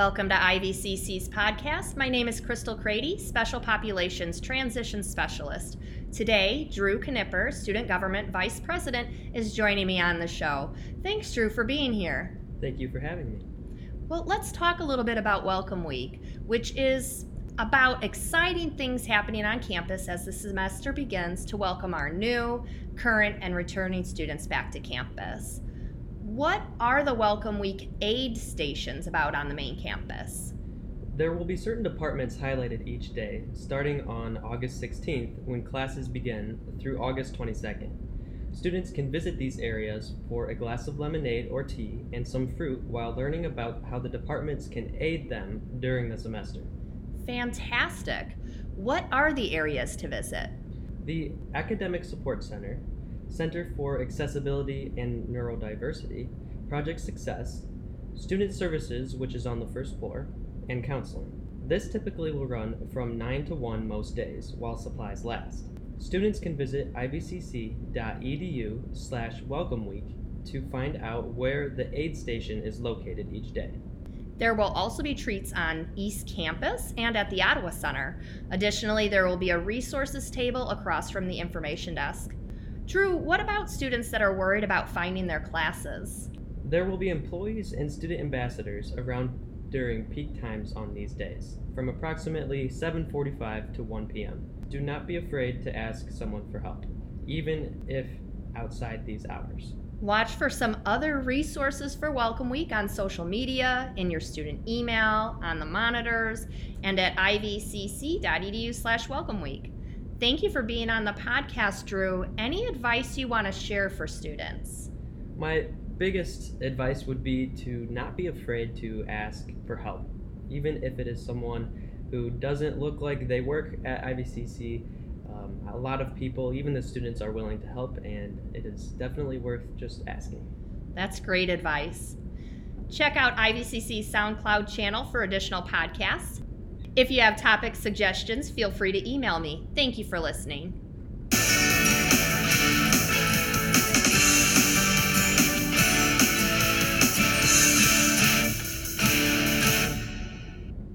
Welcome to IVCC's podcast. My name is Crystal Crady, Special Populations Transition Specialist. Today, Drew Knipper, Student Government Vice President, is joining me on the show. Thanks, Drew, for being here. Thank you for having me. Well, let's talk a little bit about Welcome Week, which is about exciting things happening on campus as the semester begins to welcome our new, current, and returning students back to campus. What are the Welcome Week aid stations about on the main campus? There will be certain departments highlighted each day, starting on August 16th when classes begin through August 22nd. Students can visit these areas for a glass of lemonade or tea and some fruit while learning about how the departments can aid them during the semester. Fantastic! What are the areas to visit? The Academic Support Center, Center for Accessibility and Neurodiversity, Project Success, Student Services, which is on the first floor, and counseling. This typically will run from 9 to 1 most days while supplies last. Students can visit ivcc.edu slash welcome week to find out where the aid station is located each day. There will also be treats on East Campus and at the Ottawa Center. Additionally, there will be a resources table across from the information desk. Drew, what about students that are worried about finding their classes? There will be employees and student ambassadors around during peak times on these days, from approximately 7:45 to 1 p.m. Do not be afraid to ask someone for help, even if outside these hours. Watch for some other resources for Welcome Week on social media, in your student email, on the monitors, and at ivcc.edu slash welcome week. Thank you for being on the podcast, Drew. Any advice you want to share for students? My biggest advice would be to not be afraid to ask for help, even if it is someone who doesn't look like they work at IVCC. Um, a lot of people, even the students, are willing to help, and it is definitely worth just asking. That's great advice. Check out IVCC's SoundCloud channel for additional podcasts. If you have topic suggestions, feel free to email me. Thank you for listening.